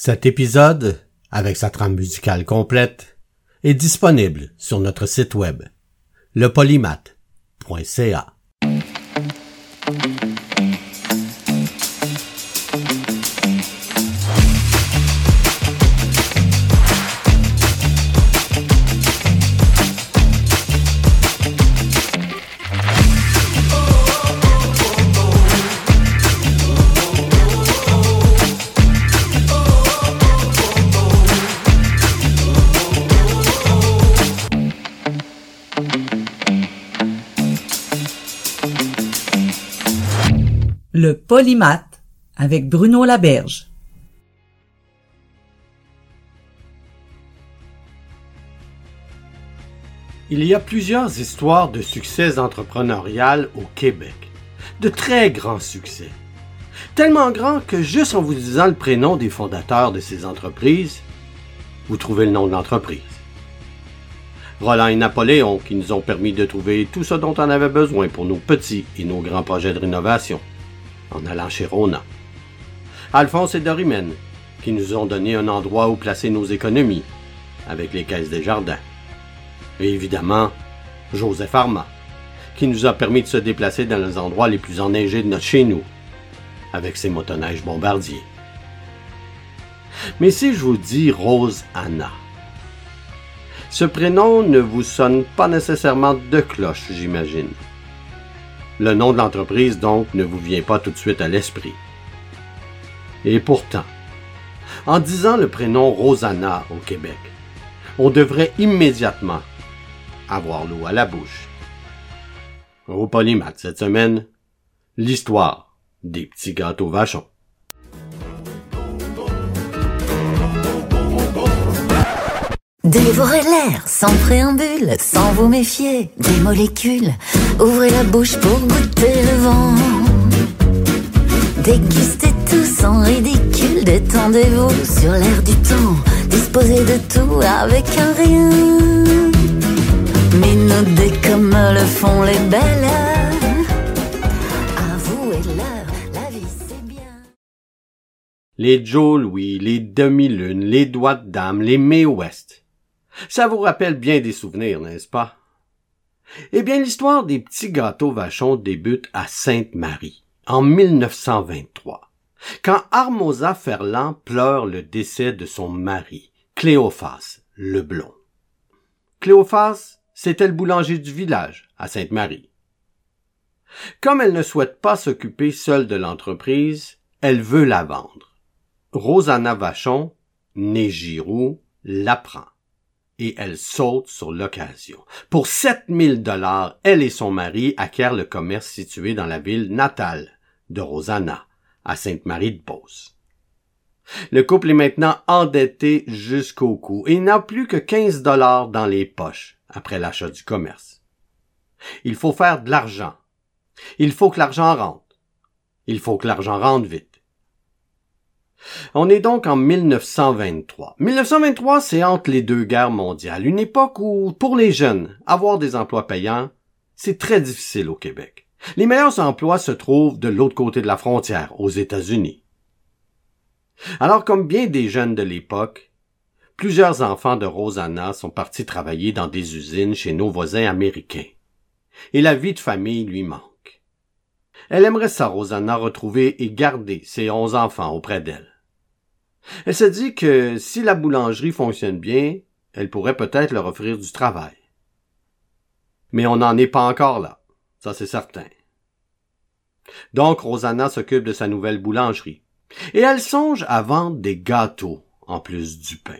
Cet épisode, avec sa trame musicale complète, est disponible sur notre site web, lepolymath.ca. Le polymath avec Bruno Laberge. Il y a plusieurs histoires de succès entrepreneurial au Québec. De très grands succès. Tellement grands que juste en vous disant le prénom des fondateurs de ces entreprises, vous trouvez le nom de l'entreprise. Roland et Napoléon qui nous ont permis de trouver tout ce dont on avait besoin pour nos petits et nos grands projets de rénovation, en allant chez Rona. Alphonse et Dorimène qui nous ont donné un endroit où placer nos économies, avec les caisses des jardins. Et évidemment, Joseph Armand, qui nous a permis de se déplacer dans les endroits les plus enneigés de notre chez nous, avec ses motoneiges bombardiers. Mais si je vous dis Rose Anna, ce prénom ne vous sonne pas nécessairement de cloche, j'imagine. Le nom de l'entreprise, donc, ne vous vient pas tout de suite à l'esprit. Et pourtant, en disant le prénom Rosanna au Québec, on devrait immédiatement avoir l'eau à la bouche. Au Polymath cette semaine, l'histoire des petits gâteaux vachons. Dévorez l'air sans préambule, sans vous méfier des molécules. Ouvrez la bouche pour goûter le vent. Dégustez tout sans ridicule, détendez-vous sur l'air du temps. Disposez de tout avec un rien. Minaudez comme le font les belles. L'heure, la vie c'est bien. Les Joe Louis, les demi-lunes, les doigts de dame, les May West. Ça vous rappelle bien des souvenirs, n'est-ce pas? Eh bien, l'histoire des petits gâteaux vachons débute à Sainte-Marie, en 1923, quand Armosa Ferland pleure le décès de son mari, Cléophas le blond. Cléophas, c'était le boulanger du village, à Sainte-Marie. Comme elle ne souhaite pas s'occuper seule de l'entreprise, elle veut la vendre. Rosanna Vachon, née Giroux, l'apprend et elle saute sur l'occasion. Pour 7000 dollars, elle et son mari acquièrent le commerce situé dans la ville natale de Rosanna, à Sainte-Marie-de-Beauce. Le couple est maintenant endetté jusqu'au cou et n'a plus que 15 dollars dans les poches après l'achat du commerce. Il faut faire de l'argent. Il faut que l'argent rentre. Il faut que l'argent rentre vite. On est donc en 1923. 1923, c'est entre les deux guerres mondiales, une époque où, pour les jeunes, avoir des emplois payants, c'est très difficile au Québec. Les meilleurs emplois se trouvent de l'autre côté de la frontière, aux États-Unis. Alors, comme bien des jeunes de l'époque, plusieurs enfants de Rosanna sont partis travailler dans des usines chez nos voisins américains. Et la vie de famille lui manque. Elle aimerait ça, Rosanna, retrouver et garder ses onze enfants auprès d'elle. Elle se dit que si la boulangerie fonctionne bien, elle pourrait peut-être leur offrir du travail. Mais on n'en est pas encore là, ça c'est certain. Donc Rosanna s'occupe de sa nouvelle boulangerie. Et elle songe à vendre des gâteaux en plus du pain.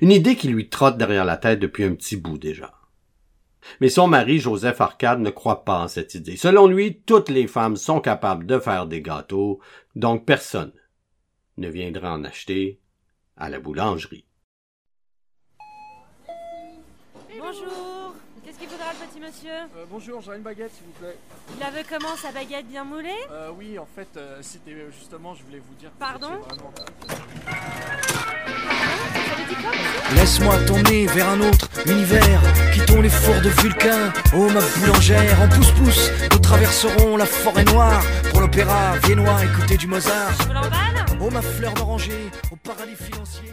Une idée qui lui trotte derrière la tête depuis un petit bout déjà. Mais son mari, Joseph Arcade, ne croit pas en cette idée. Selon lui, toutes les femmes sont capables de faire des gâteaux, donc personne ne viendra en acheter à la boulangerie. Bonjour, qu'est-ce qu'il faudra le petit monsieur Euh, bonjour, j'aurais une baguette s'il vous plaît. Il la veut comment sa baguette bien moulée Euh, oui, en fait, euh, c'était justement, je voulais vous dire. que Pardon Laisse-moi t'emmener vers un autre univers. Quittons les fours de Vulcain. Oh ma boulangère, en pouce-pouce, nous traverserons la forêt noire pour l'opéra viennois, écouter du Mozart. Oh ma fleur d'oranger, au paradis financier.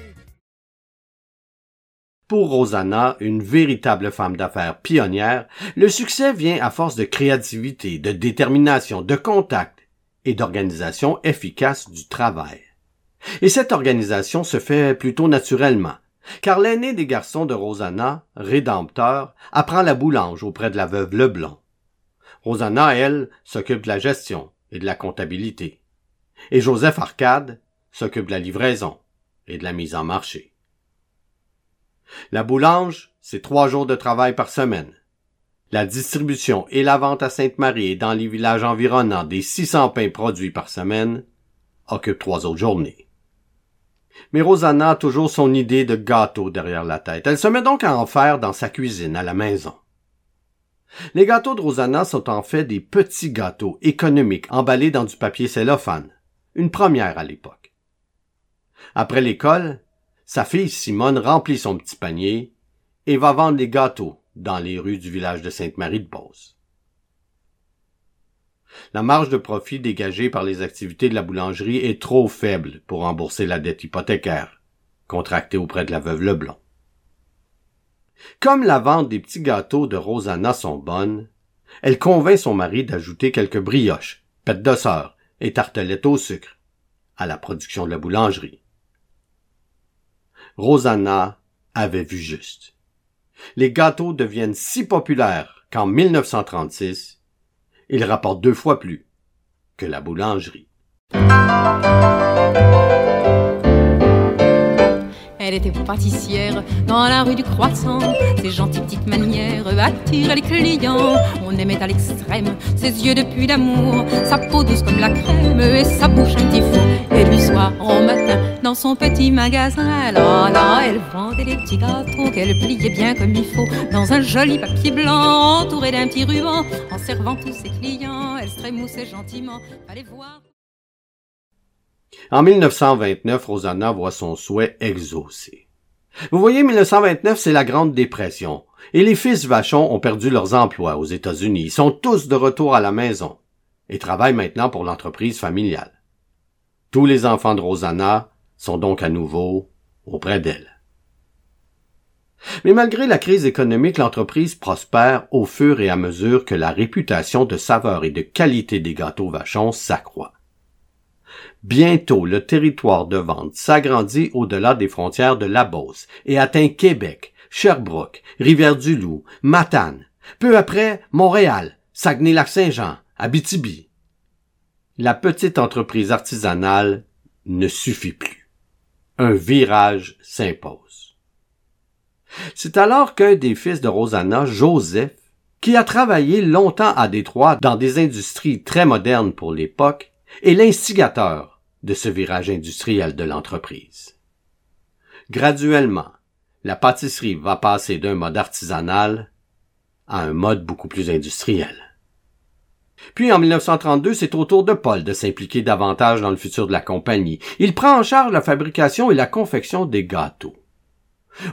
Pour Rosanna, une véritable femme d'affaires pionnière, le succès vient à force de créativité, de détermination, de contact et d'organisation efficace du travail. Et cette organisation se fait plutôt naturellement, car l'aîné des garçons de Rosanna, rédempteur, apprend la boulange auprès de la veuve Leblond. Rosanna, elle, s'occupe de la gestion et de la comptabilité. Et Joseph Arcade s'occupe de la livraison et de la mise en marché. La boulange, c'est trois jours de travail par semaine. La distribution et la vente à Sainte-Marie et dans les villages environnants des 600 pains produits par semaine occupent trois autres journées. Mais Rosanna a toujours son idée de gâteau derrière la tête. Elle se met donc à en faire dans sa cuisine à la maison. Les gâteaux de Rosanna sont en fait des petits gâteaux économiques emballés dans du papier cellophane. Une première à l'époque. Après l'école, sa fille Simone remplit son petit panier et va vendre les gâteaux dans les rues du village de Sainte-Marie-de-Beauce. La marge de profit dégagée par les activités de la boulangerie est trop faible pour rembourser la dette hypothécaire contractée auprès de la veuve Leblond. Comme la vente des petits gâteaux de Rosanna sont bonnes, elle convainc son mari d'ajouter quelques brioches, pâtes de et tartelettes au sucre à la production de la boulangerie. Rosanna avait vu juste. Les gâteaux deviennent si populaires qu'en 1936, ils rapportent deux fois plus que la boulangerie. Était pâtissière dans la rue du Croissant. Ses gentilles petites manières attiraient les clients. On aimait à l'extrême ses yeux depuis l'amour, sa peau douce comme la crème et sa bouche un petit fou. Et du soir au matin, dans son petit magasin, elle vendait les petits gâteaux qu'elle pliait bien comme il faut dans un joli papier blanc entouré d'un petit ruban. En servant tous ses clients, elle se trémoussait gentiment. Fallait voir. En 1929, Rosanna voit son souhait exaucé. Vous voyez, 1929, c'est la Grande Dépression, et les fils Vachon ont perdu leurs emplois aux États-Unis. Ils sont tous de retour à la maison, et travaillent maintenant pour l'entreprise familiale. Tous les enfants de Rosanna sont donc à nouveau auprès d'elle. Mais malgré la crise économique, l'entreprise prospère au fur et à mesure que la réputation de saveur et de qualité des gâteaux Vachon s'accroît. Bientôt, le territoire de vente s'agrandit au-delà des frontières de la Beauce et atteint Québec, Sherbrooke, Rivière-du-Loup, Matane. Peu après, Montréal, Saguenay-Lac-Saint-Jean, Abitibi. La petite entreprise artisanale ne suffit plus. Un virage s'impose. C'est alors qu'un des fils de Rosanna, Joseph, qui a travaillé longtemps à Détroit dans des industries très modernes pour l'époque, est l'instigateur de ce virage industriel de l'entreprise. Graduellement, la pâtisserie va passer d'un mode artisanal à un mode beaucoup plus industriel. Puis en 1932, c'est au tour de Paul de s'impliquer davantage dans le futur de la compagnie. Il prend en charge la fabrication et la confection des gâteaux.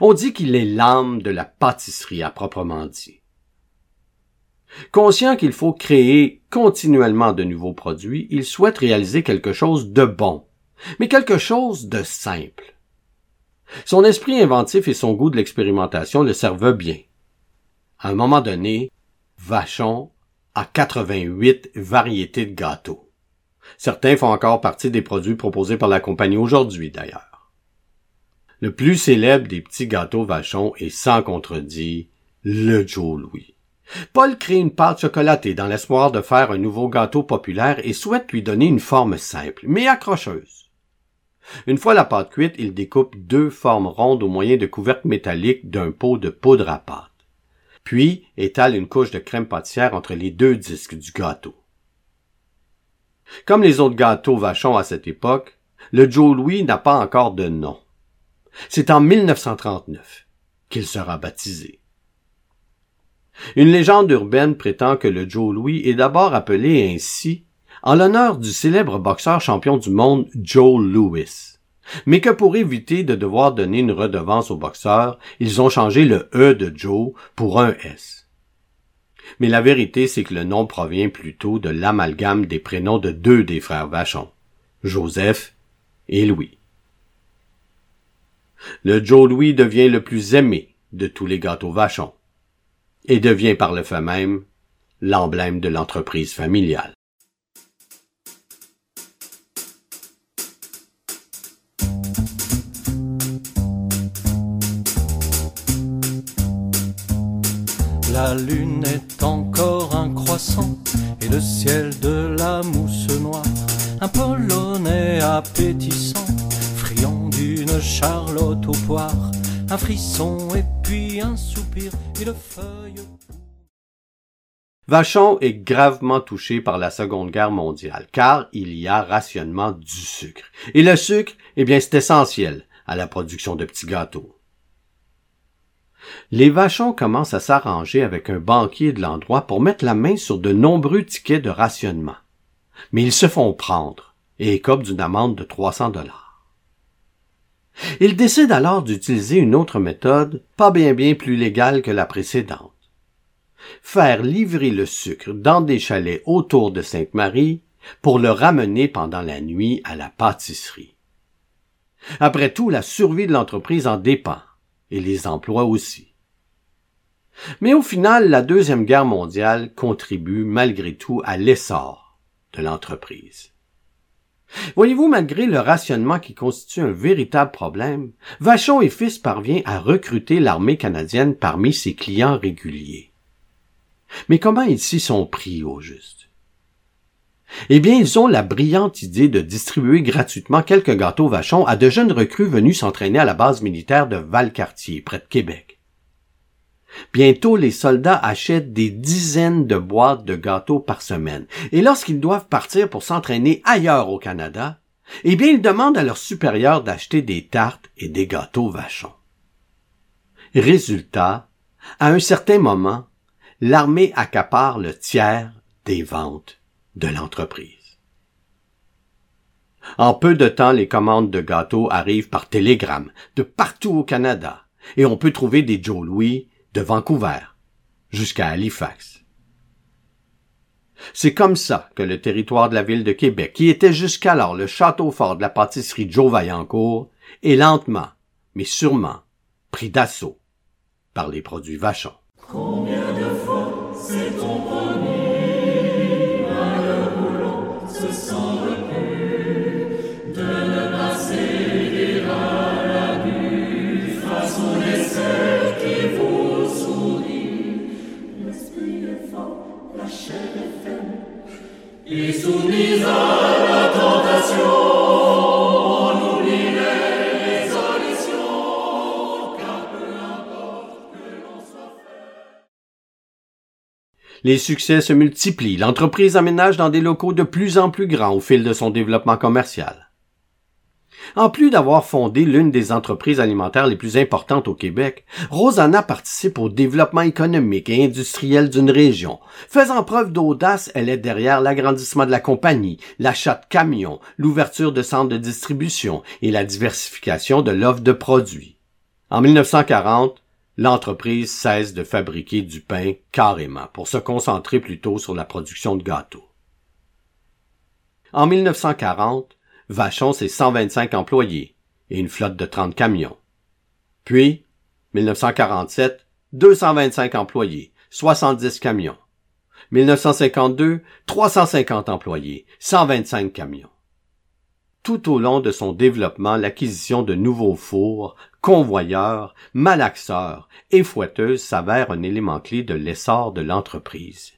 On dit qu'il est l'âme de la pâtisserie à proprement dit. Conscient qu'il faut créer continuellement de nouveaux produits, il souhaite réaliser quelque chose de bon, mais quelque chose de simple. Son esprit inventif et son goût de l'expérimentation le servent bien. À un moment donné, Vachon a 88 variétés de gâteaux. Certains font encore partie des produits proposés par la compagnie aujourd'hui d'ailleurs. Le plus célèbre des petits gâteaux Vachon est sans contredit le Joe Louis. Paul crée une pâte chocolatée dans l'espoir de faire un nouveau gâteau populaire et souhaite lui donner une forme simple, mais accrocheuse. Une fois la pâte cuite, il découpe deux formes rondes au moyen de couvercles métalliques d'un pot de poudre à pâte. Puis étale une couche de crème pâtissière entre les deux disques du gâteau. Comme les autres gâteaux vachons à cette époque, le Joe Louis n'a pas encore de nom. C'est en 1939 qu'il sera baptisé. Une légende urbaine prétend que le Joe Louis est d'abord appelé ainsi en l'honneur du célèbre boxeur champion du monde Joe Louis. Mais que pour éviter de devoir donner une redevance au boxeur, ils ont changé le E de Joe pour un S. Mais la vérité, c'est que le nom provient plutôt de l'amalgame des prénoms de deux des frères Vachon, Joseph et Louis. le Joe Louis devient le plus aimé de tous les gâteaux Vachon et devient par le fait même l'emblème de l'entreprise familiale. La lune est encore un croissant et le ciel de la mousse noire. Un polonais appétissant, friand d'une charlotte aux poires. Un frisson et Vachon est gravement touché par la Seconde Guerre mondiale, car il y a rationnement du sucre. Et le sucre, eh bien, c'est essentiel à la production de petits gâteaux. Les Vachons commencent à s'arranger avec un banquier de l'endroit pour mettre la main sur de nombreux tickets de rationnement. Mais ils se font prendre et écopent d'une amende de 300 dollars. Ils décident alors d'utiliser une autre méthode, pas bien bien plus légale que la précédente. Faire livrer le sucre dans des chalets autour de Sainte-Marie pour le ramener pendant la nuit à la pâtisserie. Après tout, la survie de l'entreprise en dépend et les emplois aussi. Mais au final, la Deuxième Guerre mondiale contribue malgré tout à l'essor de l'entreprise. Voyez-vous, malgré le rationnement qui constitue un véritable problème, Vachon et Fils parvient à recruter l'armée canadienne parmi ses clients réguliers. Mais comment ils s'y sont pris au juste? Eh bien, ils ont la brillante idée de distribuer gratuitement quelques gâteaux vachons à de jeunes recrues venus s'entraîner à la base militaire de Valcartier, près de Québec. Bientôt, les soldats achètent des dizaines de boîtes de gâteaux par semaine, et lorsqu'ils doivent partir pour s'entraîner ailleurs au Canada, eh bien, ils demandent à leurs supérieurs d'acheter des tartes et des gâteaux vachons. Résultat, à un certain moment, l'armée accapare le tiers des ventes de l'entreprise. En peu de temps, les commandes de gâteaux arrivent par télégramme de partout au Canada et on peut trouver des Joe Louis de Vancouver jusqu'à Halifax. C'est comme ça que le territoire de la ville de Québec, qui était jusqu'alors le château fort de la pâtisserie Joe Vaillancourt, est lentement, mais sûrement, pris d'assaut par les produits vachons. Les succès se multiplient. L'entreprise aménage dans des locaux de plus en plus grands au fil de son développement commercial. En plus d'avoir fondé l'une des entreprises alimentaires les plus importantes au Québec, Rosanna participe au développement économique et industriel d'une région. Faisant preuve d'audace, elle est derrière l'agrandissement de la compagnie, l'achat de camions, l'ouverture de centres de distribution et la diversification de l'offre de produits. En 1940, l'entreprise cesse de fabriquer du pain carrément pour se concentrer plutôt sur la production de gâteaux. En 1940, Vachon, c'est 125 employés et une flotte de 30 camions. Puis, 1947, 225 employés, 70 camions. 1952, 350 employés, 125 camions. Tout au long de son développement, l'acquisition de nouveaux fours, convoyeurs, malaxeurs et fouetteuses s'avère un élément clé de l'essor de l'entreprise.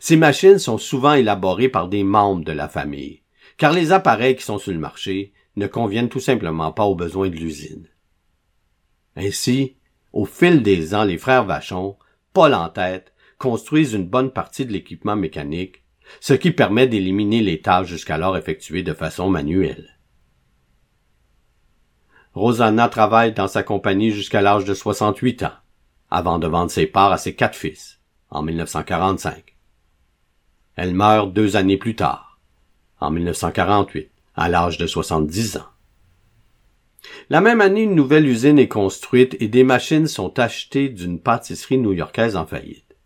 Ces machines sont souvent élaborées par des membres de la famille, car les appareils qui sont sur le marché ne conviennent tout simplement pas aux besoins de l'usine. Ainsi, au fil des ans, les frères Vachon, Paul en tête, construisent une bonne partie de l'équipement mécanique, ce qui permet d'éliminer les tâches jusqu'alors effectuées de façon manuelle. Rosanna travaille dans sa compagnie jusqu'à l'âge de 68 ans, avant de vendre ses parts à ses quatre fils, en 1945. Elle meurt deux années plus tard en 1948, à l'âge de 70 ans. La même année, une nouvelle usine est construite et des machines sont achetées d'une pâtisserie new-yorkaise en faillite.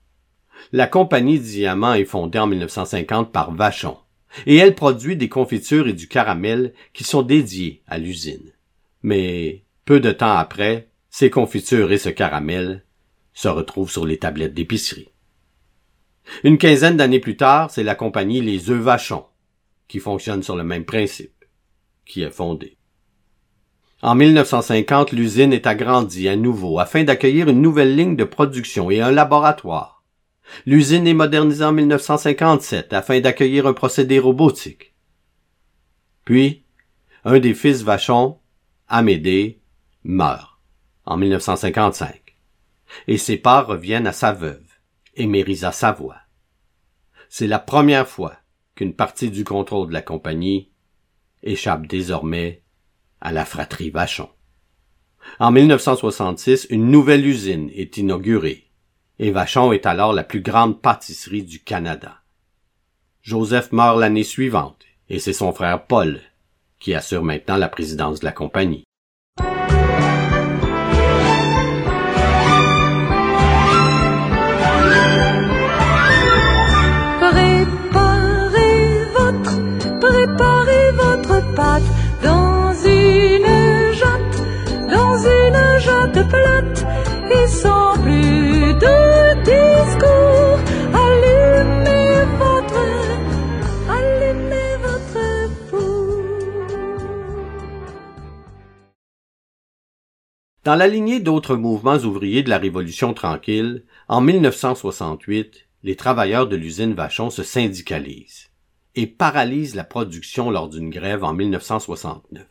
La compagnie Diamant est fondée en 1950 par Vachon, et elle produit des confitures et du caramel qui sont dédiés à l'usine. Mais Peu de temps après, ces confitures et ce caramel se retrouvent sur les tablettes d'épicerie. Une quinzaine d'années plus tard, c'est la compagnie Les œufs Vachon, qui fonctionne sur le même principe, qui est fondée. En 1950, l'usine est agrandie à nouveau afin d'accueillir une nouvelle ligne de production et un laboratoire. L'usine est modernisée en 1957 afin d'accueillir un procédé robotique. Puis, un des fils Vachon, Amédée, meurt en 1955 et ses parts reviennent à sa veuve, Émérisa Savoie. C'est la première fois qu'une partie du contrôle de la compagnie échappe désormais à la fratrie Vachon. En 1966, une nouvelle usine est inaugurée et Vachon est alors la plus grande pâtisserie du Canada. Joseph meurt l'année suivante et c'est son frère Paul qui assure maintenant la présidence de la compagnie. Dans la lignée d'autres mouvements ouvriers de la Révolution tranquille, en 1968, les travailleurs de l'usine Vachon se syndicalisent et paralysent la production lors d'une grève en 1969.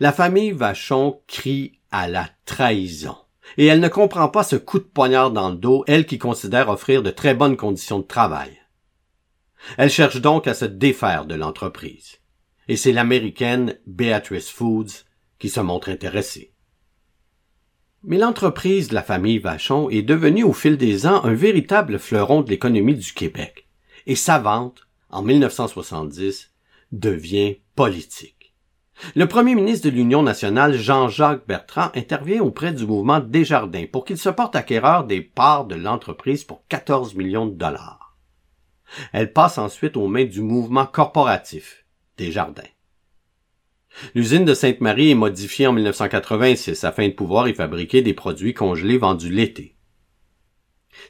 La famille Vachon crie à la trahison. Et elle ne comprend pas ce coup de poignard dans le dos, elle qui considère offrir de très bonnes conditions de travail. Elle cherche donc à se défaire de l'entreprise. Et c'est l'américaine Beatrice Foods qui se montre intéressée. Mais l'entreprise de la famille Vachon est devenue au fil des ans un véritable fleuron de l'économie du Québec, et sa vente, en 1970, devient politique. Le premier ministre de l'Union nationale, Jean-Jacques Bertrand, intervient auprès du mouvement Desjardins pour qu'il se porte acquéreur des parts de l'entreprise pour 14 millions de dollars. Elle passe ensuite aux mains du mouvement corporatif, Desjardins. L'usine de Sainte-Marie est modifiée en 1986 afin de pouvoir y fabriquer des produits congelés vendus l'été.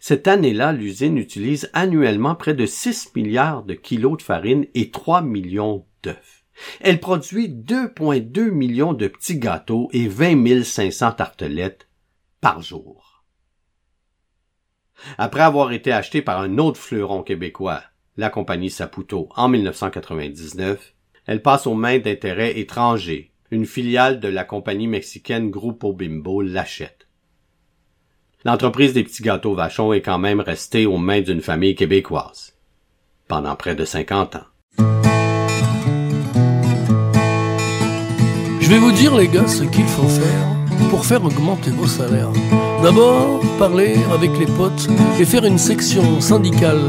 Cette année-là, l'usine utilise annuellement près de 6 milliards de kilos de farine et 3 millions d'œufs. Elle produit 2,2 millions de petits gâteaux et 20 500 tartelettes par jour. Après avoir été achetée par un autre fleuron québécois, la compagnie Saputo, en 1999, elle passe aux mains d'intérêts étrangers. Une filiale de la compagnie mexicaine Grupo Bimbo l'achète. L'entreprise des petits gâteaux Vachon est quand même restée aux mains d'une famille québécoise. Pendant près de 50 ans. Je vais vous dire, les gars, ce qu'il faut faire pour faire augmenter vos salaires. D'abord, parler avec les potes et faire une section syndicale.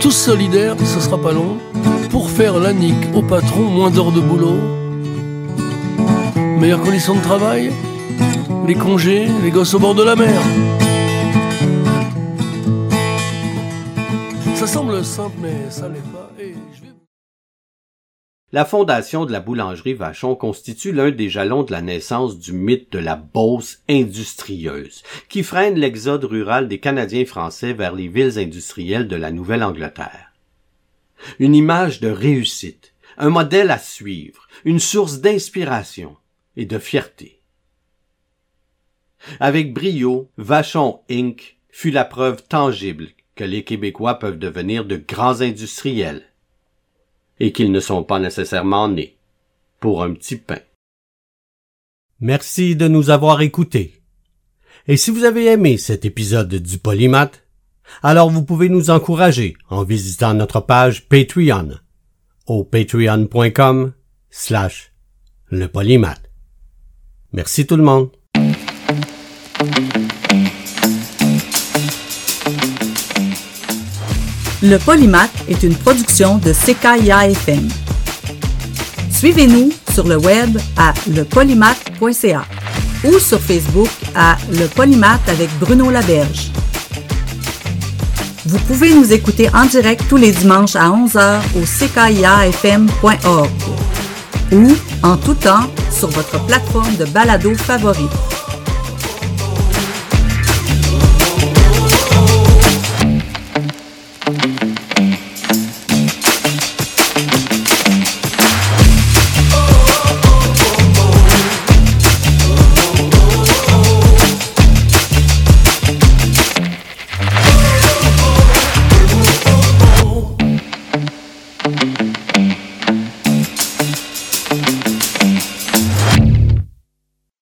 Tous solidaires, ce sera pas long, pour faire la nique au patron, moins d'heures de boulot. Meilleures conditions de travail, les congés, les gosses au bord de la mer. Ça semble simple, mais ça l'est pas. Et je vais... La fondation de la boulangerie Vachon constitue l'un des jalons de la naissance du mythe de la Beauce industrieuse, qui freine l'exode rural des Canadiens français vers les villes industrielles de la Nouvelle-Angleterre. Une image de réussite, un modèle à suivre, une source d'inspiration et de fierté. Avec brio, Vachon Inc. fut la preuve tangible que les Québécois peuvent devenir de grands industriels et qu'ils ne sont pas nécessairement nés pour un petit pain. Merci de nous avoir écoutés. Et si vous avez aimé cet épisode du Polymath, alors vous pouvez nous encourager en visitant notre page Patreon au patreon.com slash le polymath. Merci tout le monde. Le Polymath est une production de CKIA-FM. Suivez-nous sur le web à lepolymath.ca ou sur Facebook à Le Polymath avec Bruno Laberge. Vous pouvez nous écouter en direct tous les dimanches à 11h au ckiafm.org. ou en tout temps sur votre plateforme de balado favorite.